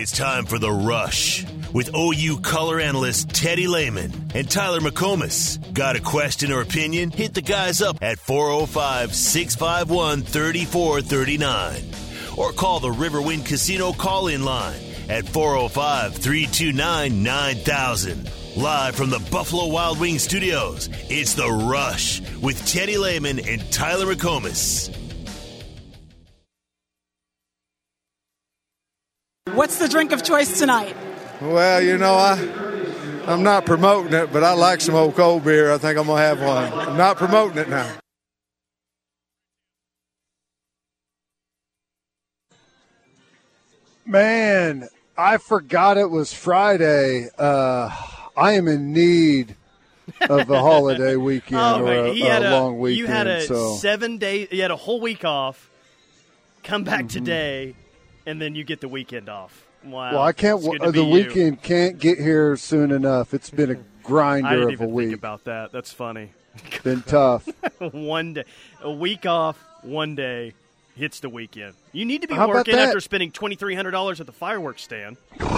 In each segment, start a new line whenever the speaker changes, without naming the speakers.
It's time for The Rush with OU color analyst Teddy Lehman and Tyler McComas. Got a question or opinion? Hit the guys up at 405 651 3439 or call the Riverwind Casino call in line at 405 329 9000. Live from the Buffalo Wild Wings studios, it's The Rush with Teddy Lehman and Tyler McComas.
What's the drink of choice tonight?
Well, you know, I I'm not promoting it, but I like some old cold beer. I think I'm gonna have one. I'm not promoting it now.
Man, I forgot it was Friday. Uh, I am in need of a holiday weekend
Oh,
or a,
he
a
a,
long weekend.
You had a
so.
seven day. You had a whole week off. Come back
Mm-hmm.
today, and then you get the weekend off. Wow.
well, I can't.
It's good to
Uh, the
be you.
weekend can't get here soon enough. It's been a grinder of a week.
about that. That's funny.
been tough.
one day, a week off, one day hits the weekend. You need to be
How
working after spending twenty three hundred dollars at the fireworks stand.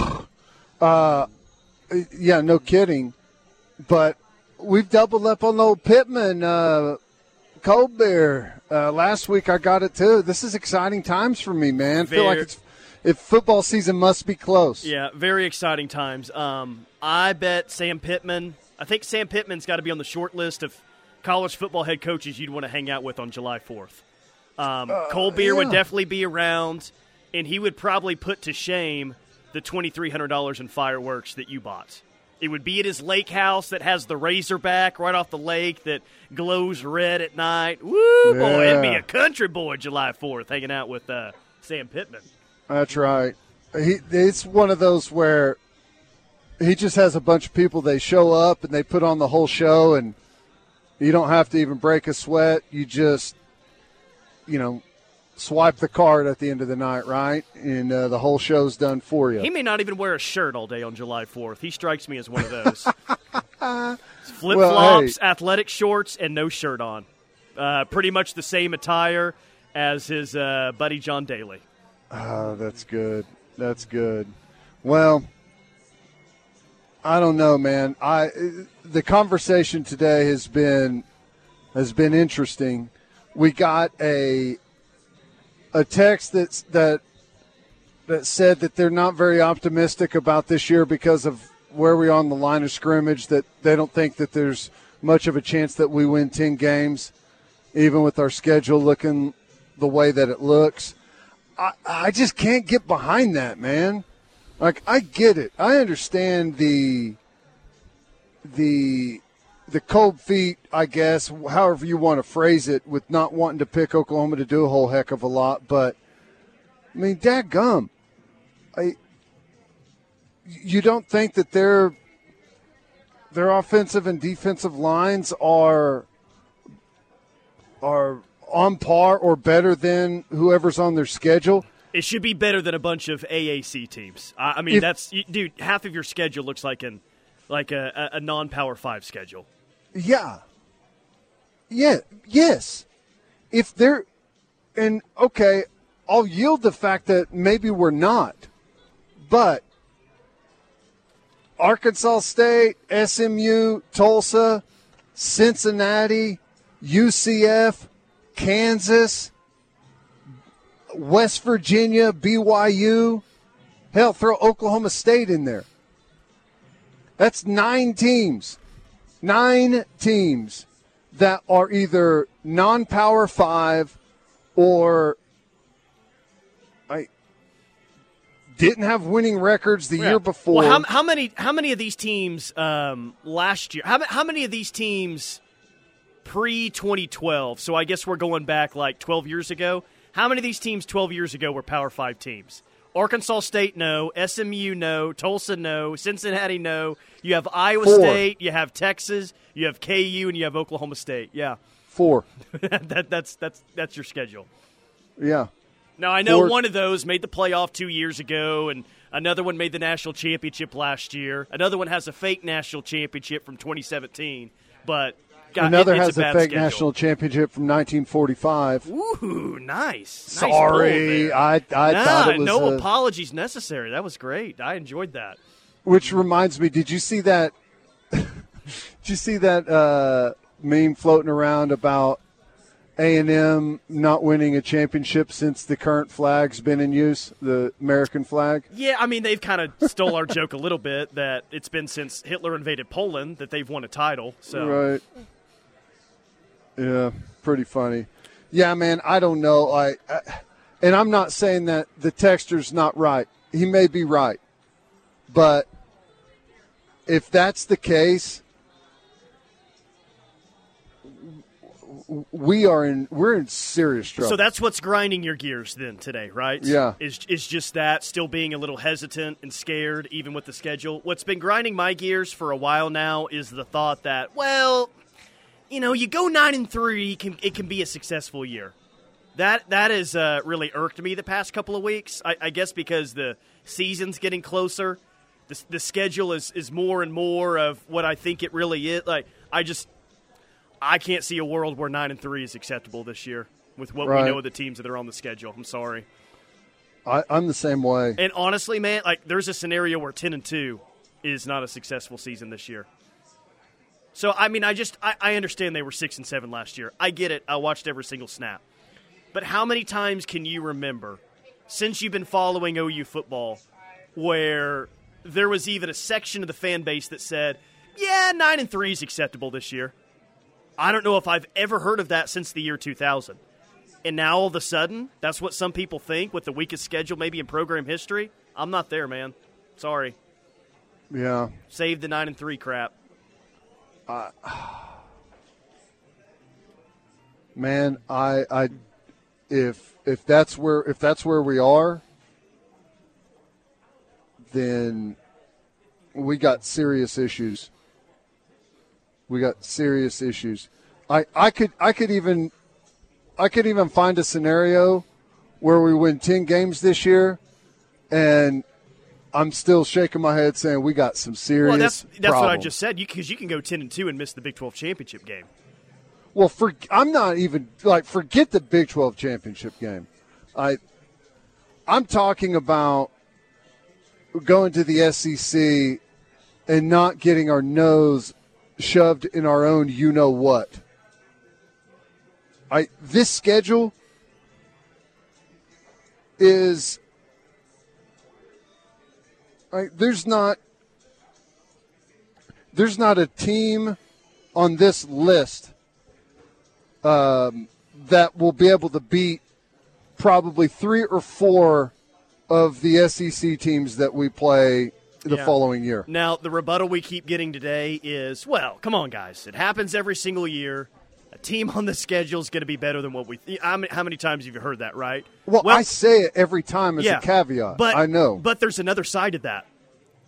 Uh, yeah, no kidding. But we've doubled up on old Pittman uh, cold beer. Uh, last week I got it too. This is exciting times for me, man. feel like it's if football season must be close.
Yeah, very exciting times. Um, I bet Sam Pittman. I think Sam Pittman's got to be on the short list of college football head coaches you'd want to hang out with on July fourth. Um, Cole Beer would definitely be around, and he would probably put to shame the twenty three hundred dollars in fireworks that you bought. It would be at his lake house that has the Razorback right off the lake that glows red at night. Woo, boy, it'd be a country boy July fourth hanging out with uh, Sam Pittman.
That's right. He, it's one of those where he just has a bunch of people. They show up and they put on the whole show, and you don't have to even break a sweat. You just, you know, swipe the card at the end of the night, right? And uh, the whole show's done for you.
He may not even wear a shirt all day on July 4th. He strikes me as one of those. Flip flops, athletic shorts, and no shirt on. Uh, pretty much the same attire as his uh, buddy John Daly.
Oh, that's good. That's good. Well, I don't know, man. I the conversation today has been has been interesting. We got a a text that's that that said that they're not very optimistic about this year because of where we are on the line of scrimmage. That they don't think that there's much of a chance that we win ten games, even with our schedule looking the way that it looks. I, I just can't get behind that, man. Like I get it. I understand the the the cold feet, I guess, however you want to phrase it, with not wanting to pick Oklahoma to do a whole heck of a lot, but I mean, gum. I you don't think that their their offensive and defensive lines are are on par or better than whoever's on their schedule?
It should be better than a bunch of AAC teams. I, I mean,
If-
that's dude. Half of your schedule looks like an like a, a, a non-power five schedule.
Yeah. Yeah. Yes. If they're, and okay, I'll yield the fact that maybe we're not, but Arkansas State, SMU, Tulsa, Cincinnati, UCF, Kansas, West Virginia, BYU, hell, throw Oklahoma State in there. That's nine teams nine teams that are either non-power five or I didn't have winning records the
Yeah.
year before.
Well, how, how many how many of these teams um, last year? How, how many of these teams pre 2012? So I guess we're going back like 12 years ago. How many of these teams 12 years ago were Power Five teams? Arkansas State, no. SMU, no. Tulsa, no. Cincinnati, no. You have Iowa
Four.
State. You have Texas. You have KU, and you have Oklahoma State. Yeah,
Four.
that, that's that's that's your schedule.
Yeah.
Now I know
Four.
one of those made the playoff two years ago, and another one made the national championship last year. Another one has a fake national championship from 2017. But
Another
it-
has a,
bad
fake
schedule.
national championship from 1945.
Ooh, nice. Nice
Sorry. I I
Nah,
thought it was.
no
a-
apologies necessary. That was great. I enjoyed that.
which reminds me, did you see that? did you see that uh, meme floating around about A and M not winning a championship since the current flag's been in use, the American flag?
Yeah, I mean they've kind of stole our joke a little bit that it's been since Hitler invaded Poland that they've won a title. So
Right. Yeah, pretty funny. Yeah, man, I don't know. I, I and I'm not saying that the texter's not right. He may be right. But if that's the case, we are in we're in serious trouble.
So that's what's grinding your gears then today, right?
Yeah.
Is is just that still being a little hesitant and scared even with the schedule. What's been grinding my gears for a while now is the thought that well, you know, you go 9 and 3, can it can be a successful year. That that has uh, really irked me the past couple of weeks. I, I guess because the season's getting closer, the, the schedule is is more and more of what I think it really is. Like I just I can't see a world where nine and three is acceptable this year with what
Right.
we know of the teams that are on the schedule. I'm sorry.
I, I'm the same way.
And honestly, man, like there's a scenario where ten and two is not a successful season this year. So I mean, I just I, I understand they were six and seven last year. I get it. I watched every single snap. But how many times can you remember since you've been following OU football where there was even a section of the fan base that said, "Yeah, nine and three is acceptable this year." I don't know if I've ever heard of that since the year 2000. And now all of a sudden, that's what some people think with the weakest schedule maybe in program history. I'm not there, man. Sorry.
Yeah.
Save the 9 and 3 crap.
Man i i if if that's where if that's where we are then we got serious issues. We got serious issues. I i could i could even i could even find a scenario where we win 10 games this year and i'm still shaking my head saying we got some serious
Well, that's that's what I just said. You because you can go 10 and 2 and miss the Big 12 championship game.
Well, for I'm not even like forget the Big 12 championship game. I I'm talking about going to the SEC and not getting our nose shoved in our own you know what. I this schedule is I, there's not there's not a team on this list um, that will be able to beat probably three or four of the SEC teams that we play the
Yeah.
following year.
Now, the rebuttal we keep getting today is, well, come on, guys. It happens every single year. Team on the schedule is going to be better than what we. Th- how, many, how many times have you heard that, right?
Well, I say it every time as
yeah,
a caveat.
But
I know.
But there's another side to that.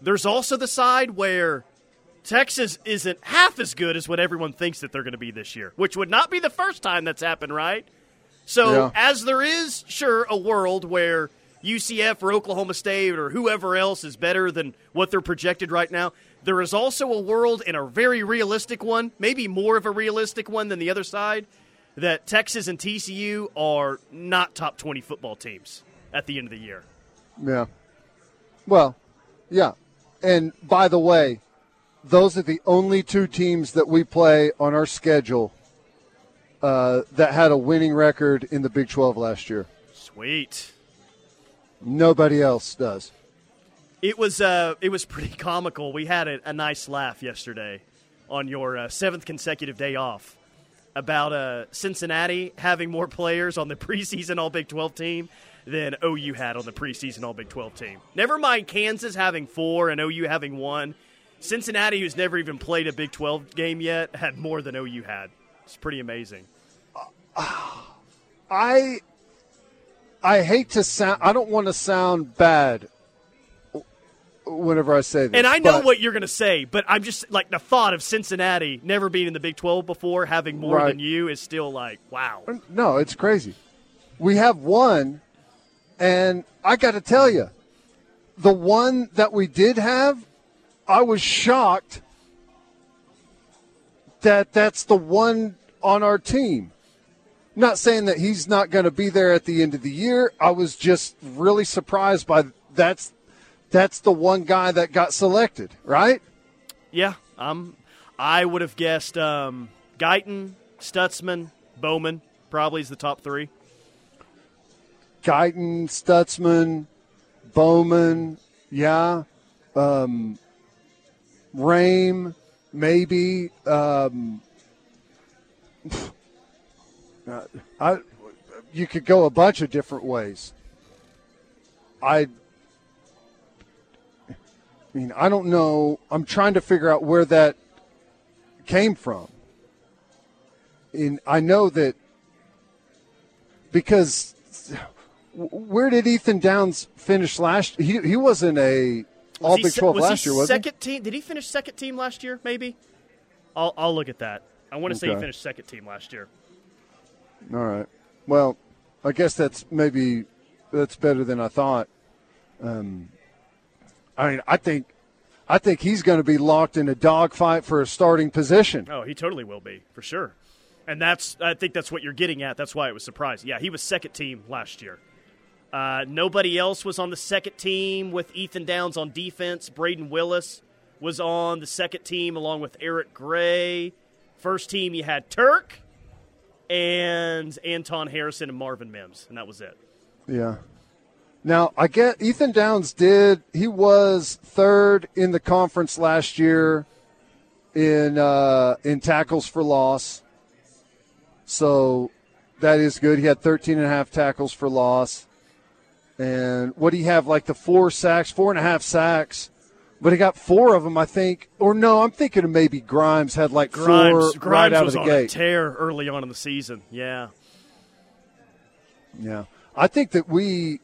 There's also the side where Texas isn't half as good as what everyone thinks that they're going to be this year, which would not be the first time that's happened, right? So,
Yeah.
as there is, sure, a world where UCF or Oklahoma State or whoever else is better than what they're projected right now, there is also a world and a very realistic one, maybe more of a realistic one than the other side, that Texas and TCU are not top 20 football teams at the end of the year.
yeah. Well, yeah. And by the way, those are the only two teams that we play on our schedule uh, that had a winning record in the Big 12 last year.
Sweet.
Nobody else does.
It was uh, it was pretty comical. We had a, a nice laugh yesterday on your uh, seventh consecutive day off about uh, Cincinnati having more players on the preseason All Big 12 team than OU had on the preseason All Big 12 team. Never mind Kansas having four and OU having one. Cincinnati, who's never even played a Big 12 game yet, had more than OU had. It's pretty amazing.
I I hate to sound. I don't want to sound bad whenever I say this.
And I know
but-
what you're going to say, but I'm just like the thought of Cincinnati never being in the Big 12 before, having more
Right.
than you, is still like, wow.
Um, no, it's crazy. We have one, and I got to tell you, the one that we did have, I was shocked that that's the one on our team. Not saying that he's not going to be there at the end of the year. I was just really surprised by that's that's the one guy that got selected, right?
Yeah, um, I would have guessed um, Guyton, Stutzman, Bowman probably is the top three.
Guyton, Stutzman, Bowman, yeah, um, Rame, maybe. Um, I, you could go a bunch of different ways. I, I mean, I don't know. I'm trying to figure out where that came from. And I know that because where did Ethan Downs finish last? He he wasn't a All Big Twelve
was
last year, was
second he? team? Did he finish second team last year? Maybe. I'll I'll look at that. I want to okay. say he finished second team last year.
All right. Well, I guess that's maybe that's better than I thought. Um, I mean, I think I think he's going to be locked in a dogfight for a starting position.
Oh, he totally will be for sure. And that's I think that's what you're getting at. That's why it was surprising. Yeah, he was second team last year. Uh, nobody else was on the second team with Ethan Downs on defense. Brayden Willis was on the second team along with Eric Gray. First team, you had Turk and Anton Harrison and Marvin Mims, and that was it.
Yeah. Now I get Ethan Downs did he was third in the conference last year in uh, in tackles for loss. So that is good. He had 13 and a half tackles for loss. And what do you have? Like the four sacks, four and a half sacks. But he got four of them, I think. Or no, I'm thinking of maybe Grimes had like
Grimes,
four
Grimes
right out
was
of the
on
gate.
A tear early on in the season. Yeah.
Yeah. I think that we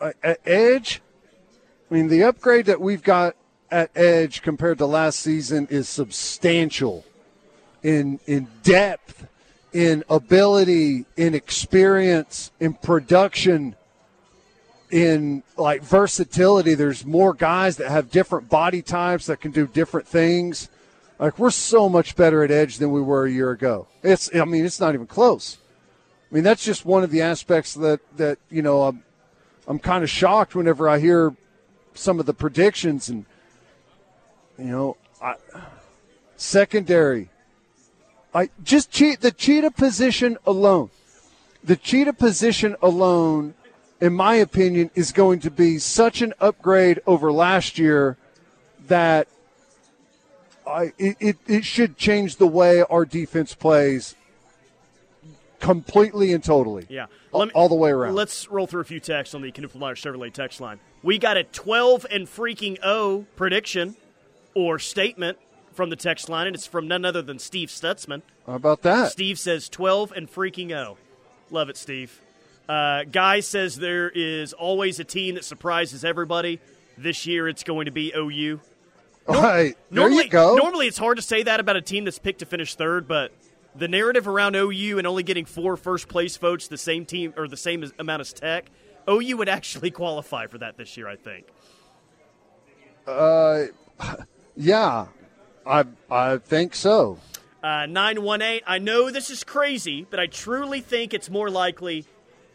at edge. I mean, the upgrade that we've got at edge compared to last season is substantial in in depth, in ability, in experience, in production, in like versatility. There's more guys that have different body types that can do different things. Like we're so much better at edge than we were a year ago. It's I mean it's not even close. I mean that's just one of the aspects that that you know I'm I'm kind of shocked whenever I hear some of the predictions and you know I, secondary I just cheat the cheetah position alone. The cheetah position alone, in my opinion, is going to be such an upgrade over last year that I it, it, it should change the way our defense plays completely and totally.
Yeah.
Me, all the way around.
Let's roll through a few texts on the Kniffel Chevrolet text line. We got a 12 and freaking O prediction or statement from the text line, and it's from none other than Steve Stutzman.
How about that?
Steve says 12 and freaking O. Love it, Steve. Uh, Guy says there is always a team that surprises everybody. This year it's going to be OU.
All right. There
normally,
you go.
Normally it's hard to say that about a team that's picked to finish third, but the narrative around OU and only getting four first place votes, the same team or the same amount as Tech, OU would actually qualify for that this year, I think.
Uh, yeah. I I think so.
Uh, 918. I know this is crazy, but I truly think it's more likely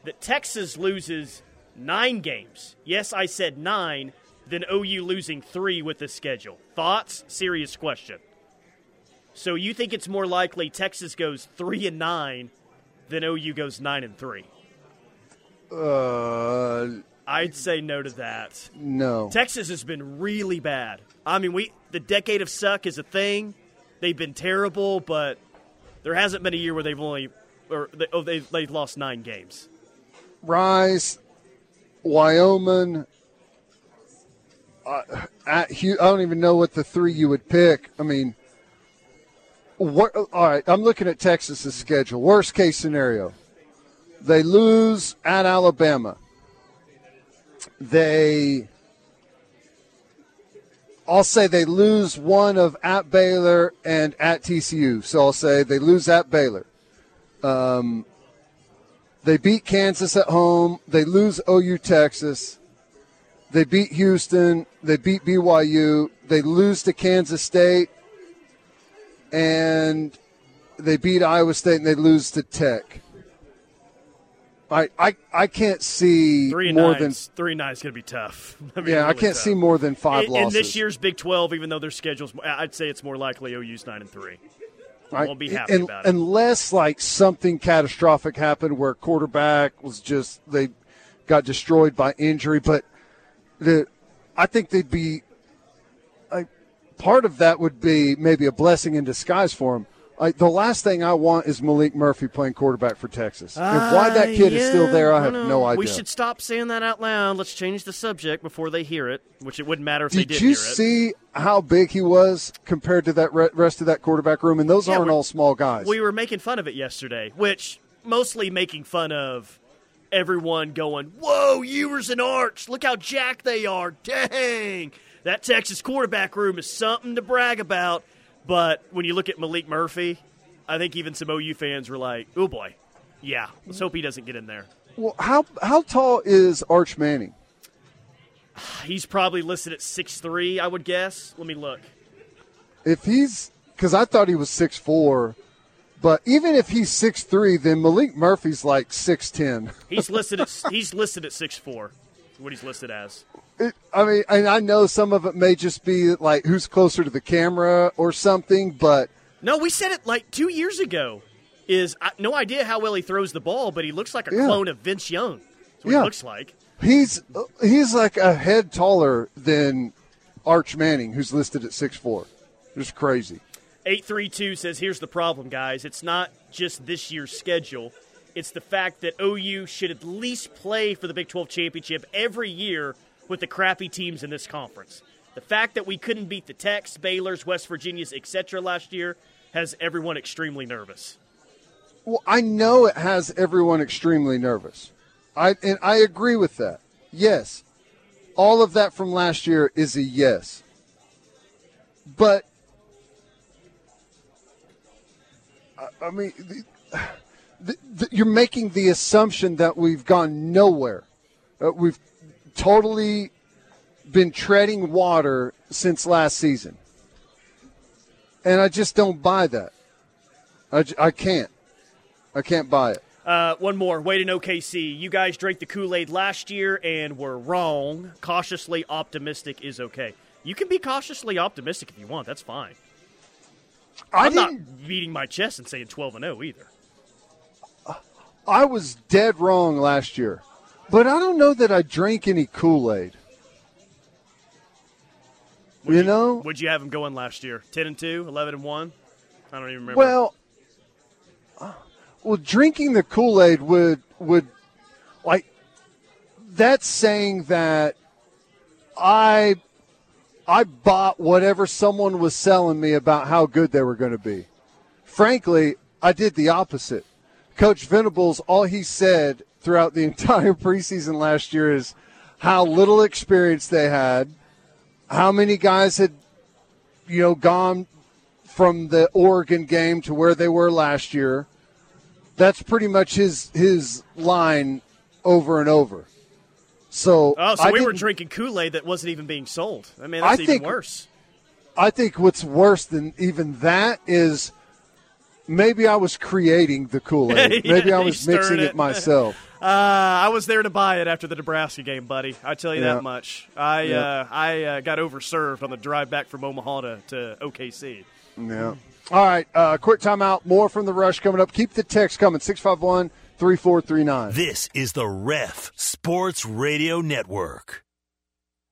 that Texas loses nine games. Yes, I said nine, than OU losing three with the schedule. Thoughts? Serious question. So you think it's more likely Texas goes three and nine than OU goes nine and three?
Uh,
I'd say no to that.
No.
Texas has been really bad. I mean, we the decade of suck is a thing. They've been terrible, but there hasn't been a year where they've only or they, oh, they've, they've lost nine games.
Rice, Wyoming. Uh, at I don't even know what the three you would pick. I mean, what? All right, I'm looking at Texas's schedule. Worst case scenario, they lose at Alabama. They I'll say they lose one of at Baylor and at TCU. So I'll say they lose at Baylor. Um, they beat Kansas at home. They lose OU Texas. They beat Houston. They beat BYU. They lose to Kansas State. And they beat Iowa State and they lose to Tech. I I, I can't see
Three
more
nine.
than
three nine is going to be tough. I mean,
yeah. I can't
tough.
see more than five
in,
losses.
in this year's Big Twelve. Even though their schedules, I'd say it's more likely OU's nine and three.
I
won't be happy
and-
about it.
Unless like something catastrophic happened where quarterback was just they got destroyed by injury, but the I think they'd be part of that would be maybe a blessing in disguise for them. Like the last thing I want is Maalik Murphy playing quarterback for Texas. and why ah, that kid is still there, I have no idea.
We should stop saying that out loud. Let's change the subject before they hear it, which it wouldn't matter if they
did
did
you see how big he was compared to that re- rest of that quarterback room? And those
Yeah,
aren't all small guys.
We were making fun of it yesterday, which mostly making fun of everyone going, "Whoa, Ewers and Arch! Look how jacked they are! Dang, that Texas quarterback room is something to brag about." But when you look at Maalik Murphy, I think even some OU fans were like, "Oh boy, yeah, let's hope he doesn't get in there."
well, how how tall is Arch Manning?
He's probably listed at six three, I would guess. Let me look.
if he's because I thought he was six four, but even if he's six three, then Maalik Murphy's like six ten.
He's listed at he's listed at six four. What he's listed as.
I mean, and I know some of it may just be like who's closer to the camera or something, but
No, we said it like two years ago. Is I, no idea how well he throws the ball, but he looks like a
Yeah.
clone of Vince Young. That's what
Yeah.
he looks like.
he's he's like a head taller than Arch Manning, who's listed at six four. Just crazy.
832 says, Here's the problem, guys. It's not just this year's schedule, it's the fact that OU should at least play for the Big 12 championship every year with the crappy teams in this conference. The fact that we couldn't beat the Techs, Baylor's, West Virginia's, etc. last year has everyone extremely nervous.
Well, I know it has everyone extremely nervous. I and I agree with that. Yes. All of that from last year is a yes. But I- I mean the, the, the, you're making the assumption that we've gone nowhere. Uh, we've totally been treading water since last season. And I just don't buy that. I, j- I can't. I can't buy it.
Uh, one more. Wait in OKC. You guys drank the Kool Aid last year and were wrong. Cautiously optimistic is okay. You can be cautiously optimistic if you want. That's fine.
I
I'm not beating my chest and saying 12 and 0 either.
I was dead wrong last year, but I don't know that I drank any Kool Aid. You know,
Would you have them going last year? 10 and 2, 11 and 1? I don't even remember.
well, well, drinking the Kool Aid would would like that's saying that I I bought whatever someone was selling me about how good they were going to be. Frankly, I did the opposite. Coach Venables, all he said throughout the entire preseason last year is how little experience they had, how many guys had, you know, gone from the Oregon game to where they were last year. That's pretty much his his line over and over. So,
oh, so
I
we were drinking Kool Aid that wasn't even being sold. I mean,
I
that's even
think-
worse.
I think what's worse than even that is maybe I was creating the Kool Aid.
Yeah,
maybe I was mixing
it.
it myself.
Uh, I was there to buy it after the Nebraska game, buddy. I tell you
Yeah.
that much. I
Yeah.
uh, I uh, got overserved on the drive back from Omaha to, to OKC.
Yeah. All right. Uh, quick timeout. More from the rush coming up. Keep the text coming. 651 3439.
This is the Ref Sports Radio Network.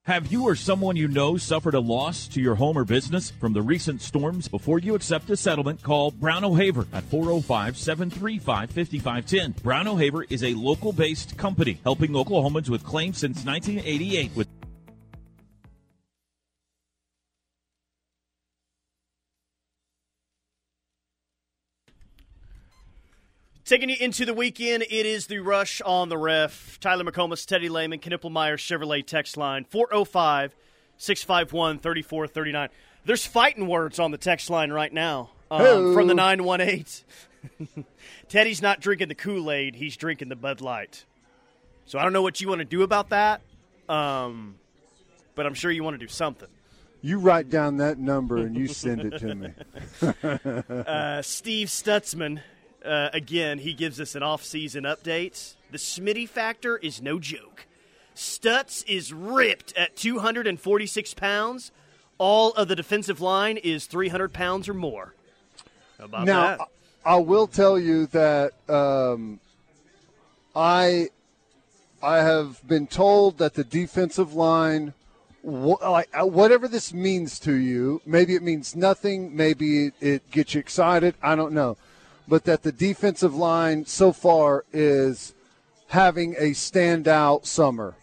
Have you or someone you know suffered a loss to your home or business from the recent storms? Before you accept a settlement, call Brown O'Haver at 405 735 5510. Brown O'Haver is a local based company helping Oklahomans with claims since 1988 with
Taking you into the weekend, it is the rush on the ref. Tyler McComas, Teddy Lehman, Knippelmeyer Chevrolet text line 405 651 3439. There's fighting words on the text line right now um, from the 918. Teddy's not drinking the Kool Aid, he's drinking the Bud Light. So I don't know what you want to do about that, um, but I'm sure you want to do something.
You write down that number and you send it to me.
uh, Steve Stutzman, uh, again, he gives us an off-season update. The Schmitty factor is no joke. Stutz is ripped at 246 pounds. All of the defensive line is 300 pounds or more. How about
now,
that?
I will tell you that um, I I have been told that the defensive line, uh, whatever this means to you, maybe it means nothing, maybe it, it gets you excited. I don't know, but that the defensive line so far is having a standout summer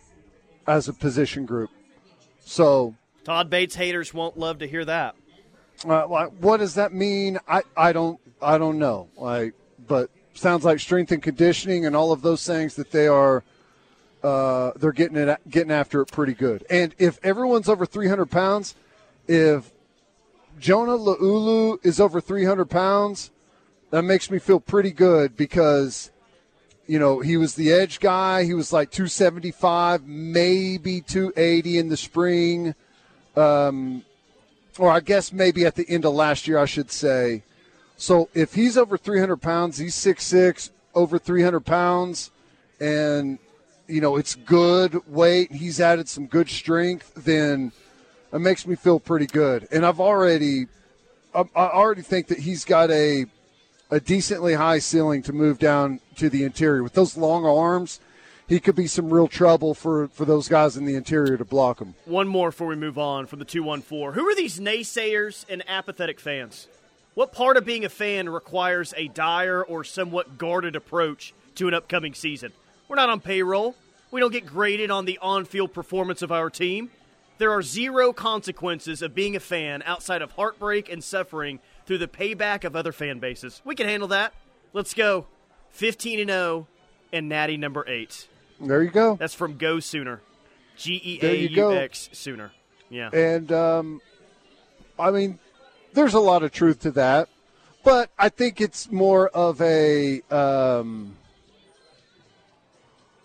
as a position group. So
Todd Bates haters won't love to hear that.
uh, what does that mean? I, I don't I don't know. Like, but sounds like strength and conditioning and all of those things that they are uh, they're getting it getting after it pretty good. And if everyone's over 300 pounds, if Jonah Laulu is over 300 pounds, that makes me feel pretty good because you know he was the edge guy. He was like 275, maybe 280 in the spring. Um, or I guess maybe at the end of last year, I should say. So if he's over 300 pounds, he's 6'6", over 300 pounds, and, you know, it's good weight, he's added some good strength, then it makes me feel pretty good. And I've already, I I already think that he's got a, a decently high ceiling to move down to the interior. With those long arms, he could be some real trouble for, for those guys in the interior to block him.
One more before we move on from the 214. Who are these naysayers and apathetic fans? What part of being a fan requires a dire or somewhat guarded approach to an upcoming season? We're not on payroll. We don't get graded on the on field performance of our team. There are zero consequences of being a fan outside of heartbreak and suffering through the payback of other fan bases. We can handle that. Let's go. 15 and 0 and natty number 8.
There you go.
That's from Go Sooner. G E A U. X Sooner. Yeah.
And um, I mean, there's a lot of truth to that, but I think it's more of a um,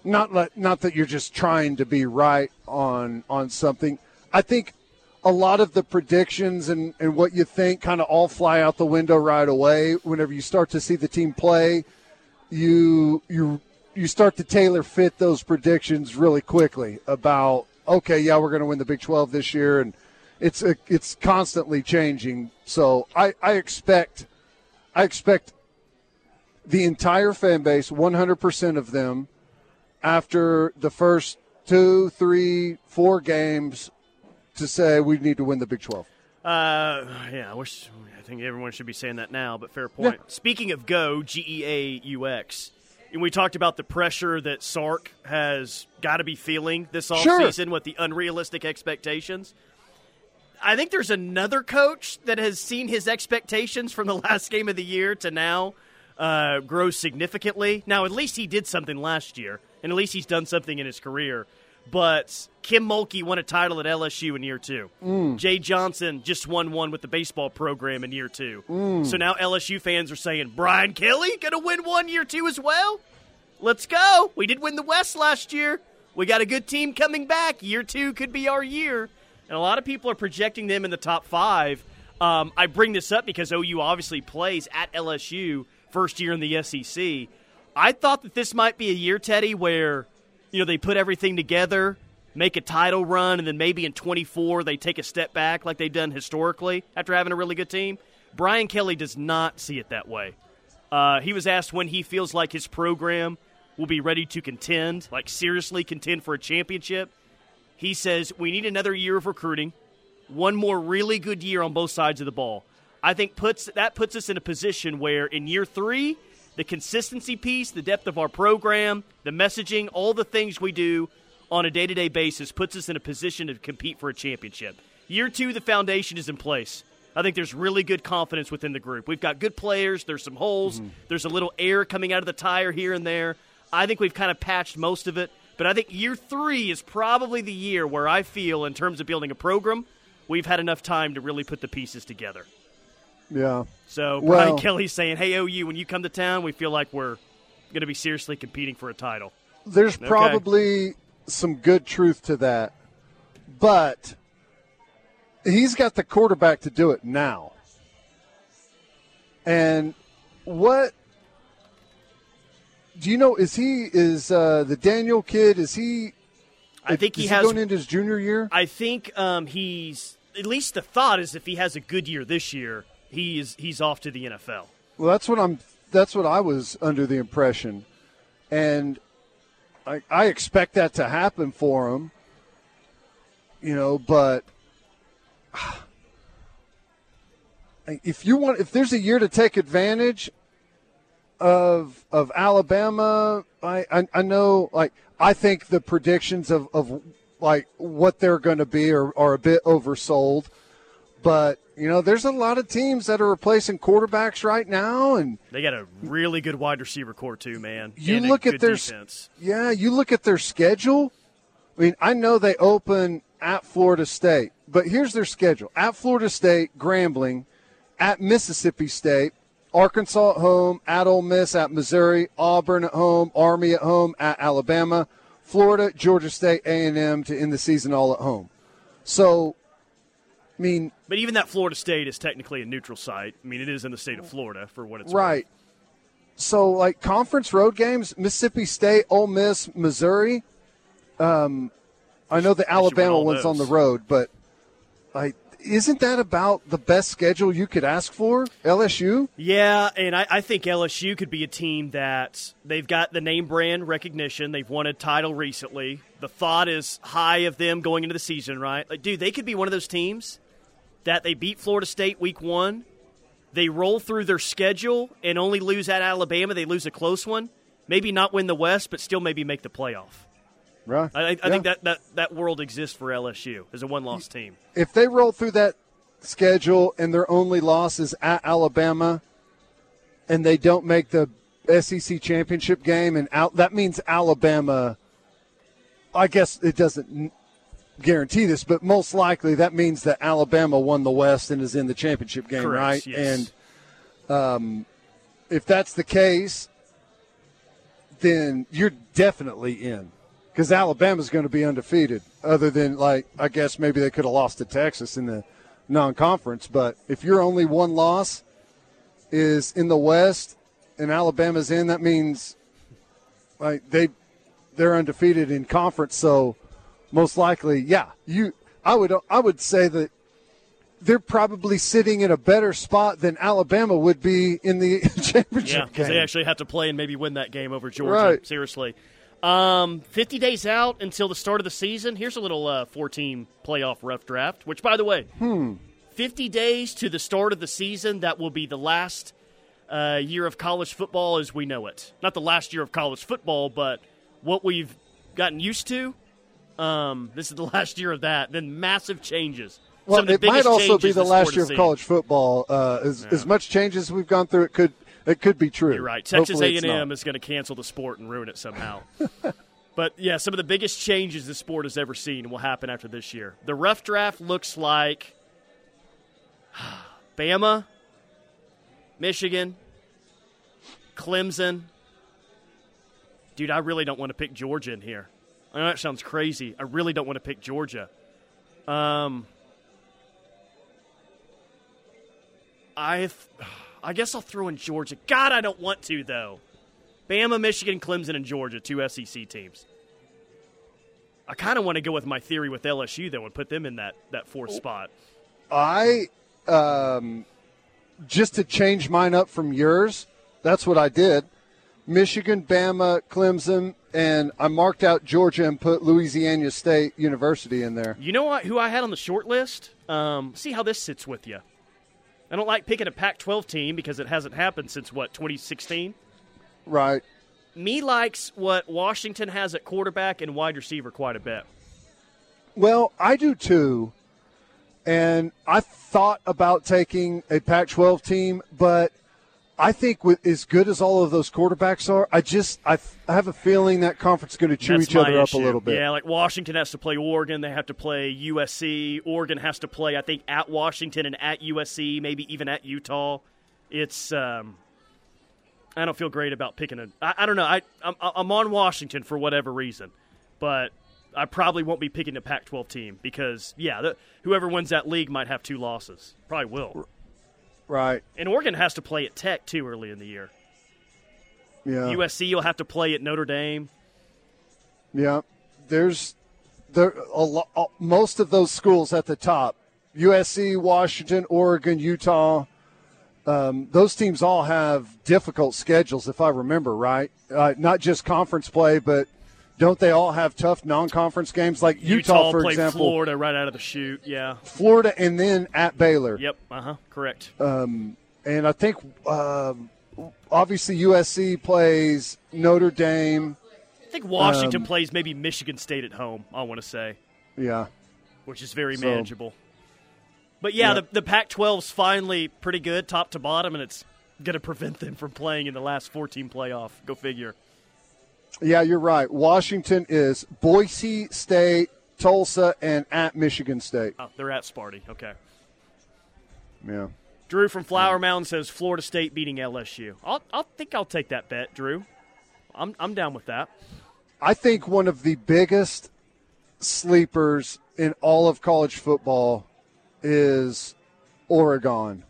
not let, not that you're just trying to be right on on something. I think a lot of the predictions and, and what you think kind of all fly out the window right away whenever you start to see the team play. You you you start to tailor fit those predictions really quickly about okay, yeah, we're going to win the Big 12 this year and it's a, it's constantly changing. So I, I expect I expect the entire fan base, 100% of them, after the first two, three, four games, to say we need to win the Big 12.
Uh, yeah, I wish. I think everyone should be saying that now, but fair point. Speaking of Go, G E A U X, and we talked about the pressure that Sark has got to be feeling this
Sure.
offseason with the unrealistic expectations. I think there's another coach that has seen his expectations from the last game of the year to now uh, grow significantly. Now, at least he did something last year, and at least he's done something in his career. But Kim Mulkey won a title at LSU in year two. Jay Johnson just won one with the baseball program in year two. So now LSU fans are saying, Brian Kelly going to win one year two as well? Let's go. We did win the West last year. We got a good team coming back. Year two could be our year. And a lot of people are projecting them in the top five. Um, I bring this up because OU obviously plays at LSU first year in the SEC. I thought that this might be a year, Teddy, where you know they put everything together, make a title run, and then maybe in 24 they take a step back like they've done historically after having a really good team. Brian Kelly does not see it that way. Uh, he was asked when he feels like his program will be ready to contend, like seriously contend for a championship. He says we need another year of recruiting, one more really good year on both sides of the ball. I think puts that puts us in a position where in year three, the consistency piece, the depth of our program, the messaging, all the things we do on a day to day basis puts us in a position to compete for a championship. Year two, the foundation is in place. I think there's really good confidence within the group. We've got good players. There's some holes. Mm-hmm. There's a little air coming out of the tire here and there. I think we've kind of patched most of it. But I think year three is probably the year where I feel, in terms of building a program, we've had enough time to really put the pieces together.
Yeah.
So
Well-
Kelly's saying, "Hey OU, when you come to town, we feel like we're going to be seriously competing for a title."
There's
Okay.
probably some good truth to that, but he's got the quarterback to do it now. And what do you know? Is he is uh, the Daniel kid? Is he?
I think he has.
going into his junior year.
I think um, he's at least the thought is if he has a good year this year, he is he's off to the NFL.
Well, that's what I'm. That's what I was under the impression, and I, I expect that to happen for him. You know, but if you want, if there's a year to take advantage of of Alabama, I I, I know like I think the predictions of, of like what they're going to be are, are a bit oversold. But you know, there's a lot of teams that are replacing quarterbacks right now, and
they got a really good wide receiver corps too, man.
You
and
look at their
defense.
yeah, you look at their schedule. I mean, I know they open at Florida State, but here's their schedule: at Florida State, Grambling, at Mississippi State, Arkansas at home, at Ole Miss, at Missouri, Auburn at home, Army at home, at Alabama, Florida, Georgia State, A and M to end the season all at home. So, mean,
but even that Florida State is technically a neutral site. I mean, it is in the state of Florida for what it's worth.
right.
Worth.
So, like conference road games, Mississippi State, Ole Miss, Missouri. Um, I know the Alabama one's on the road, but like isn't that about the best schedule you could ask for? LSU?
Yeah, and I, I, think LSU could be a team that they've got the name brand recognition. They've won a title recently. The thought is high of them going into the season, right? Like, dude, they could be one of those teams that they beat Florida State week one. They roll through their schedule and only lose at Alabama. They lose a close one. Maybe not win the West, but still maybe make the playoff.
Right.
I, I
yeah.
think that, that, that world exists for LSU as a one loss team.
If they roll through that schedule and their only loss is at Alabama and they don't make the SEC championship game, and out, that means Alabama, I guess it doesn't guarantee this, but most likely that means that Alabama won the West and is in the championship game,
Correct,
right?
yes.
And um, if that's the case, then you're definitely in because Alabama's going to be undefeated. Other than like, I guess maybe they could have lost to Texas in the non-conference. But if your only one loss is in the West and Alabama's in, that means like they they're undefeated in conference. So most likely, yeah, you. I would I would say that they're probably sitting in a better spot than Alabama would be in the championship
yeah,
game.
they actually have to play and maybe win that game over Georgia.
Right.
Seriously. Um, 50 days out until the start of the season. Here's a little uh, four team playoff rough draft, which, by the way,
hmm.
50 days to the start of the season. That will be the last uh, year of college football as we know it. Not the last year of college football, but what we've gotten used to. Um, this is the last year of that. Then massive changes.
Well, it might also be the last year of college football. Uh, as,
Yeah.
as much change as we've gone through, it could it could be true.
You're right. Texas
Hopefully
A&M is going to cancel the sport and ruin it somehow. but yeah, some of the biggest changes the sport has ever seen will happen after this year. The rough draft looks like Bama, Michigan, Clemson. Dude, I really don't want to pick Georgia in here. I know that sounds crazy. I really don't want to pick Georgia. Um, I, I guess I'll throw in Georgia. God, I don't want to though. Bama, Michigan, Clemson, and Georgia, two SEC teams. I kind of want to go with my theory with LSU though and put them in that that fourth spot.
I um, just to change mine up from yours. That's what I did. Michigan, Bama, Clemson, and I marked out Georgia and put Louisiana State University in there.
You know what? Who I had on the short list? Um, see how this sits with you. I don't like picking a Pac-12 team because it hasn't happened since what 2016.
Right.
Me likes what Washington has at quarterback and wide receiver quite a bit.
Well, I do too. And I thought about taking a Pac 12 team, but I think with as good as all of those quarterbacks are, I just I, I have a feeling that conference is going to chew
That's
each other
issue.
up a little bit.
Yeah, like Washington has to play Oregon, they have to play USC. Oregon has to play, I think, at Washington and at USC, maybe even at Utah. It's um, I don't feel great about picking a. I, I don't know. I I'm, I'm on Washington for whatever reason, but I probably won't be picking a Pac-12 team because yeah, the, whoever wins that league might have two losses. Probably will.
Right.
And Oregon has to play at Tech too early in the year.
Yeah.
USC will have to play at Notre Dame.
Yeah. There's there a lot, most of those schools at the top USC, Washington, Oregon, Utah. Um, those teams all have difficult schedules, if I remember right. Uh, not just conference play, but don't they all have tough non-conference games like Utah,
Utah
for example?
Florida right out of the chute. Yeah.
Florida, and then at Baylor.
Yep. Uh huh. Correct.
Um, and I think um, obviously USC plays Notre Dame.
I think Washington
um,
plays maybe Michigan State at home. I want to say,
Yeah.
which is very
So-
manageable. But yeah,
Yeah.
the the Pac-12's finally pretty good, top to bottom, and it's going to prevent them from playing in the last 14 playoff. Go figure.
Yeah, you're right. Washington is Boise State, Tulsa, and at Michigan State.
Oh, they're at Sparty. Okay.
Yeah.
Drew from Flower Mound says Florida State beating LSU. I'll, I'll think I'll take that bet, Drew. I'm, I'm down with that.
I think one of the biggest sleepers in all of college football is Oregon.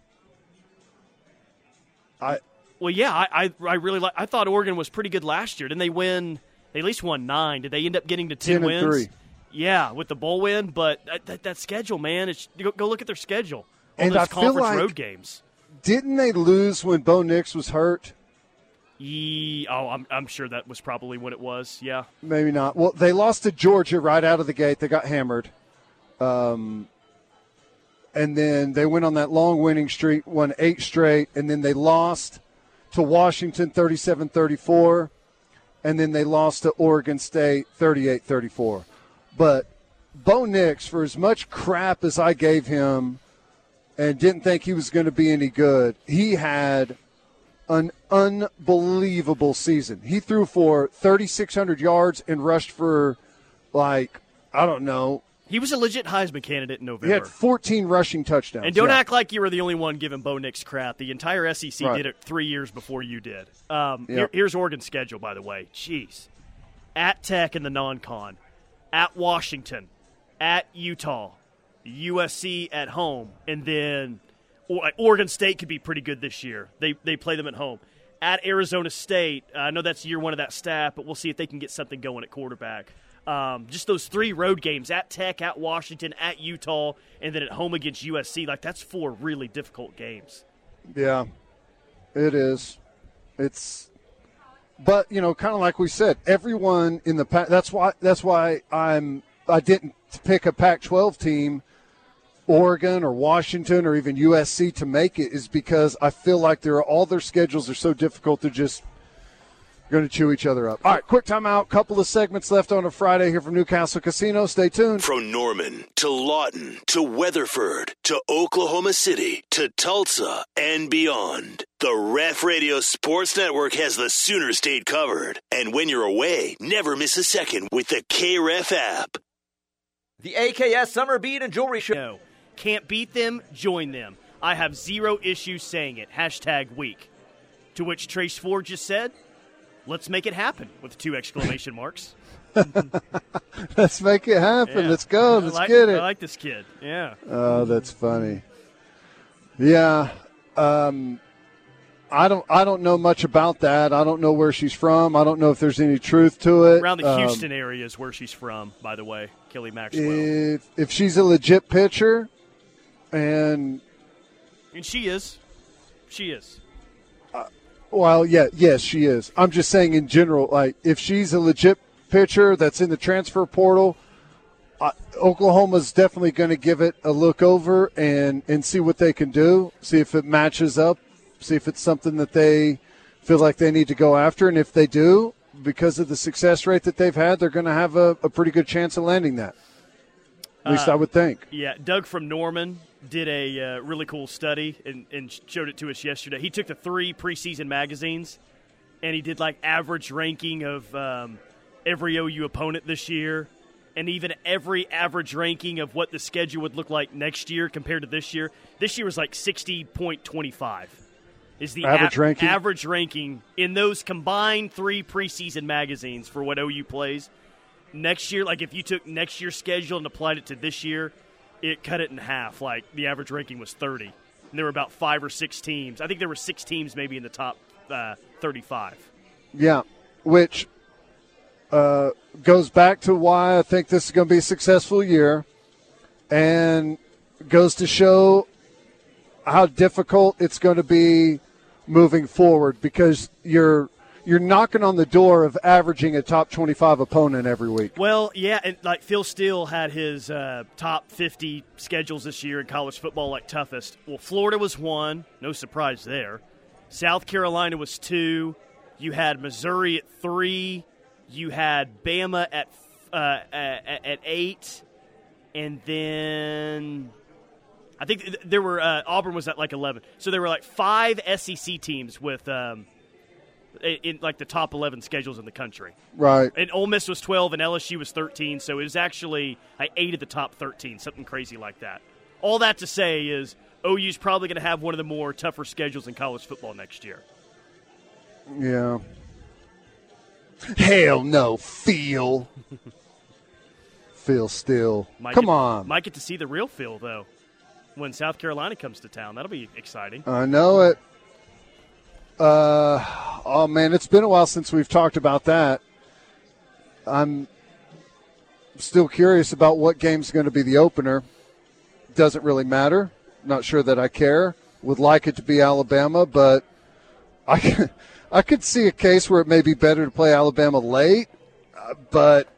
I
Well, yeah, I, I, I really like. I thought Oregon was pretty good last year. Didn't they win? They at least won nine. Did they end up getting to ten,
10 and
wins?
three.
Yeah, with the bowl win. But that, that, that schedule, man, it's go, go look at their schedule. All
And
those
I
conference
like-
road games.
didn't they lose when Bo Nix was hurt?
Ye, oh, I'm, I'm sure that was probably what it was. Yeah.
Maybe not. Well, they lost to Georgia right out of the gate. They got hammered. Um, and then they went on that long winning streak, won eight straight, and then they lost to Washington 37 34, and then they lost to Oregon State 38 34. But Bo Nix, for as much crap as I gave him and didn't think he was going to be any good, he had an unbelievable season. He threw for 3,600 yards and rushed for, like, I don't know.
He was a legit Heisman candidate in November.
He had 14 rushing touchdowns.
And don't
Yeah.
act like you were the only one giving Bo Nix crap. The entire SEC
Right.
did it three years before you did. Um,
Yep.
here- here's Oregon's schedule, by the way. Jeez. At Tech in the non-con, at Washington, at Utah, USC at home, and then Oregon State could be pretty good this year. They they play them at home. At Arizona State, I know that's year one of that staff, but we'll see if they can get something going at quarterback. Um, just those three road games at Tech, at Washington, at Utah, and then at home against USC. Like that's four really difficult games.
Yeah, it is. It's, but you know, kind of like we said, everyone in the Pac. That's why. That's why I'm. I didn't pick a Pac-12 team, Oregon or Washington or even USC to make it, is because I feel like they're all their schedules are so difficult to just going to chew each other up. All right, quick timeout. Couple of segments left on a Friday here from Newcastle Casino. Stay tuned.
From Norman to Lawton to Weatherford to Oklahoma City to Tulsa and beyond. The Ref Radio Sports Network has the Sooner State covered. And when you're away, never miss a second with the KREF app.
The AKS Summer Bead and Jewelry Show.
No, can't beat them. Join them. I have zero issues saying it. Hashtag week. To which Trace Ford just said, "Let's make it happen!" with two exclamation marks.
Let's make it happen.
Yeah.
Let's go. Let's
like-
get it.
I like this kid. Yeah.
Oh, that's funny. Yeah. Um, I don't. I don't know much about that. I don't know where she's from. I don't know if there's any truth to it.
Around the
Um,
Houston area is where she's from, by the way. Kelly Maxwell.
if if she's a legit pitcher, and
and she is. She is.
Well, yeah, yes, she is. I'm just saying in general, like if she's a legit pitcher that's in the transfer portal. Uh, Oklahoma's definitely going to give it a look over and, and see what they can do, see if it matches up, see if it's something that they feel like they need to go after. And if they do, because of the success rate that they've had, they're going to have a, a pretty good chance of landing that. At least
Uh,
I would think.
Yeah, Doug from Norman did a uh, really cool study and, and showed it to us yesterday. He took the three preseason magazines and he did like average ranking of um, every OU opponent this year, and even every average ranking of what the schedule would look like next year compared to this year. This year was like sixty point twenty five. Is the
Average ranking?
average ranking in those combined three preseason magazines for what OU plays? next year, like if you took next year's schedule and applied it to this year, it cut it in half. Like the average ranking was 30. And there were about five or six teams. I think there were six teams maybe in the top uh, 35.
Yeah, which uh, goes back to why I think this is going to be a successful year and goes to show how difficult it's going to be moving forward because you're you're knocking on the door of averaging a top 25 opponent every week.
Well, yeah, and like Phil Steele had his uh, top 50 schedules this year in college football, like toughest. Well, Florida was one, no surprise there. South Carolina was two. You had Missouri at three. You had Bama at uh, at, eight, and then I think there were uh, Auburn was at like eleven. So there were like five SEC teams with um, in, like the top eleven schedules in the country.
Right.
And Ole Miss was twelve, and LSU was thirteen. So it was actually like eight of the top thirteen, something crazy like that. All that to say is OU's probably going to have one of the more tougher schedules in college football next year.
Yeah. Hell no, Phil. Phil still.
Might
Come
get,
on.
might get to see the real Phil though when South Carolina comes to town. That'll be exciting.
I know it. Uh, oh man, it's been a while since we've talked about that. I'm still curious about what game's going to be the opener. Doesn't really matter. Not sure that I care. Would like it to be Alabama, but I I could see a case where it may be better to play Alabama late. But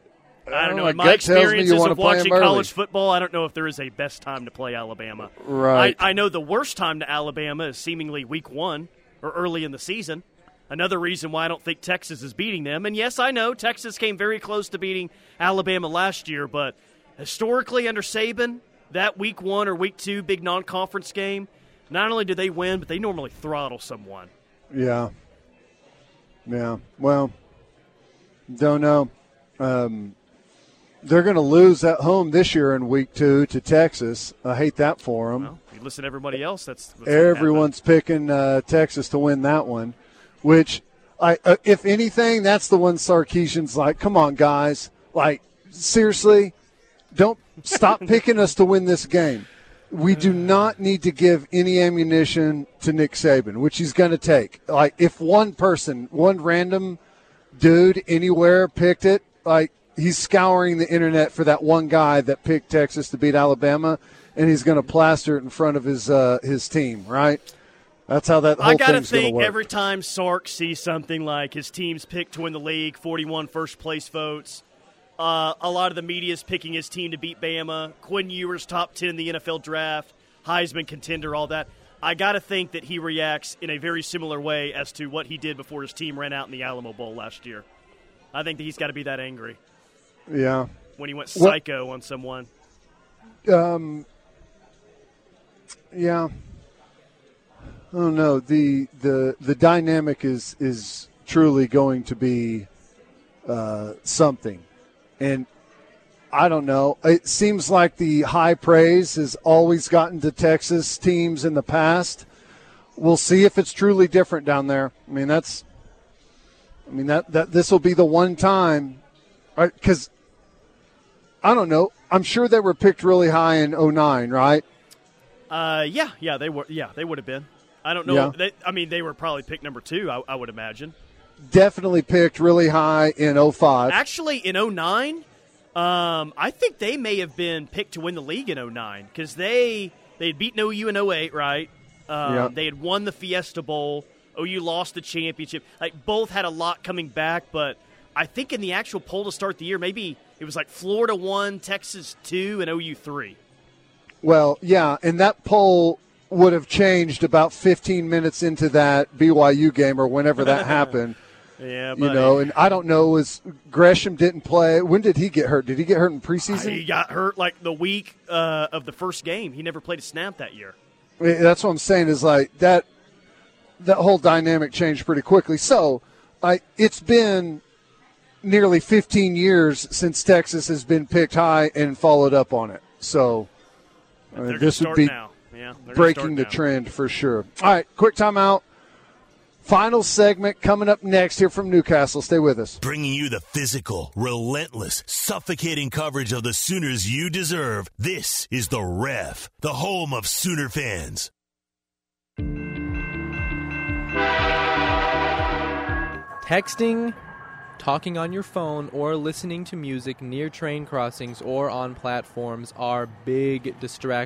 I don't know.
my
In my
tells
experiences of watching college football, I don't know if there is a best time to play Alabama.
Right.
I, I know the worst time to Alabama is seemingly week one or early in the season. Another reason why I don't think Texas is beating them. And yes, I know Texas came very close to beating Alabama last year, but historically under Saban, that week one or week two big non conference game, not only do they win, but they normally throttle someone.
Yeah. Yeah. Well, don't know. Um, they're going to lose at home this year in week two to Texas. I hate that for them.
Well, you everybody else, that's, that's.
Everyone's picking uh, Texas to win that one, which, I, uh, if anything, that's the one Sarkisian's like, come on, guys. Like, seriously, don't stop picking us to win this game. We do not need to give any ammunition to Nick Saban, which he's going to take. Like, if one person, one random dude anywhere picked it, like, he's scouring the internet for that one guy that picked Texas to beat Alabama, and he's going to plaster it in front of his uh, his team, right? That's how that whole
I gotta
thing's going to
think
work.
every time Sark sees something like his team's picked to win the league, 41 first place votes, uh, a lot of the media is picking his team to beat Bama, Quinn Ewers top 10 in the NFL draft, Heisman contender, all that. I gotta think that he reacts in a very similar way as to what he did before his team ran out in the Alamo Bowl last year. I think that he's got to be that angry
yeah.
when he went
What-
psycho on someone.
Um, yeah. I don't know. The the the dynamic is is truly going to be uh, something, and I don't know. It seems like the high praise has always gotten to Texas teams in the past. We'll see if it's truly different down there. I mean, that's. I mean that that this will be the one time, because I don't know. I'm sure they were picked really high in 09, right?
Uh, yeah, yeah, they were. Yeah, they would have been. I don't know.
Yeah.
They, I mean, they were probably picked number two. I, I would imagine.
Definitely picked really high in 05.
Actually, in 09, um, I think they may have been picked to win the league in 09 because they they had beaten OU in 08, right? Um,
Yeah.
They had won the Fiesta Bowl. OU lost the championship. Like both had a lot coming back, but I think in the actual poll to start the year, maybe it was like Florida one, Texas two, and OU three.
Well, yeah, and that poll would have changed about 15 minutes into that BYU game or whenever that happened.
Yeah,
You know, and I don't know, was Gresham didn't play. When did he get hurt? Did he get hurt in preseason?
he got hurt like the week uh, of the first game. He never played a snap that year.
That's what I'm saying is like that that whole dynamic changed pretty quickly. So, I it's been nearly 15 years since Texas has been picked high and followed up on it. So, I mean, this
gonna
would be
now. Yeah,
breaking
start
the
now.
trend for sure. All right, quick timeout. Final segment coming up next here from Newcastle. Stay with us.
Bringing you the physical, relentless, suffocating coverage of the Sooners you deserve. This is The Ref, the home of Sooner fans.
Texting, talking on your phone, or listening to music near train crossings or on platforms are big distractions.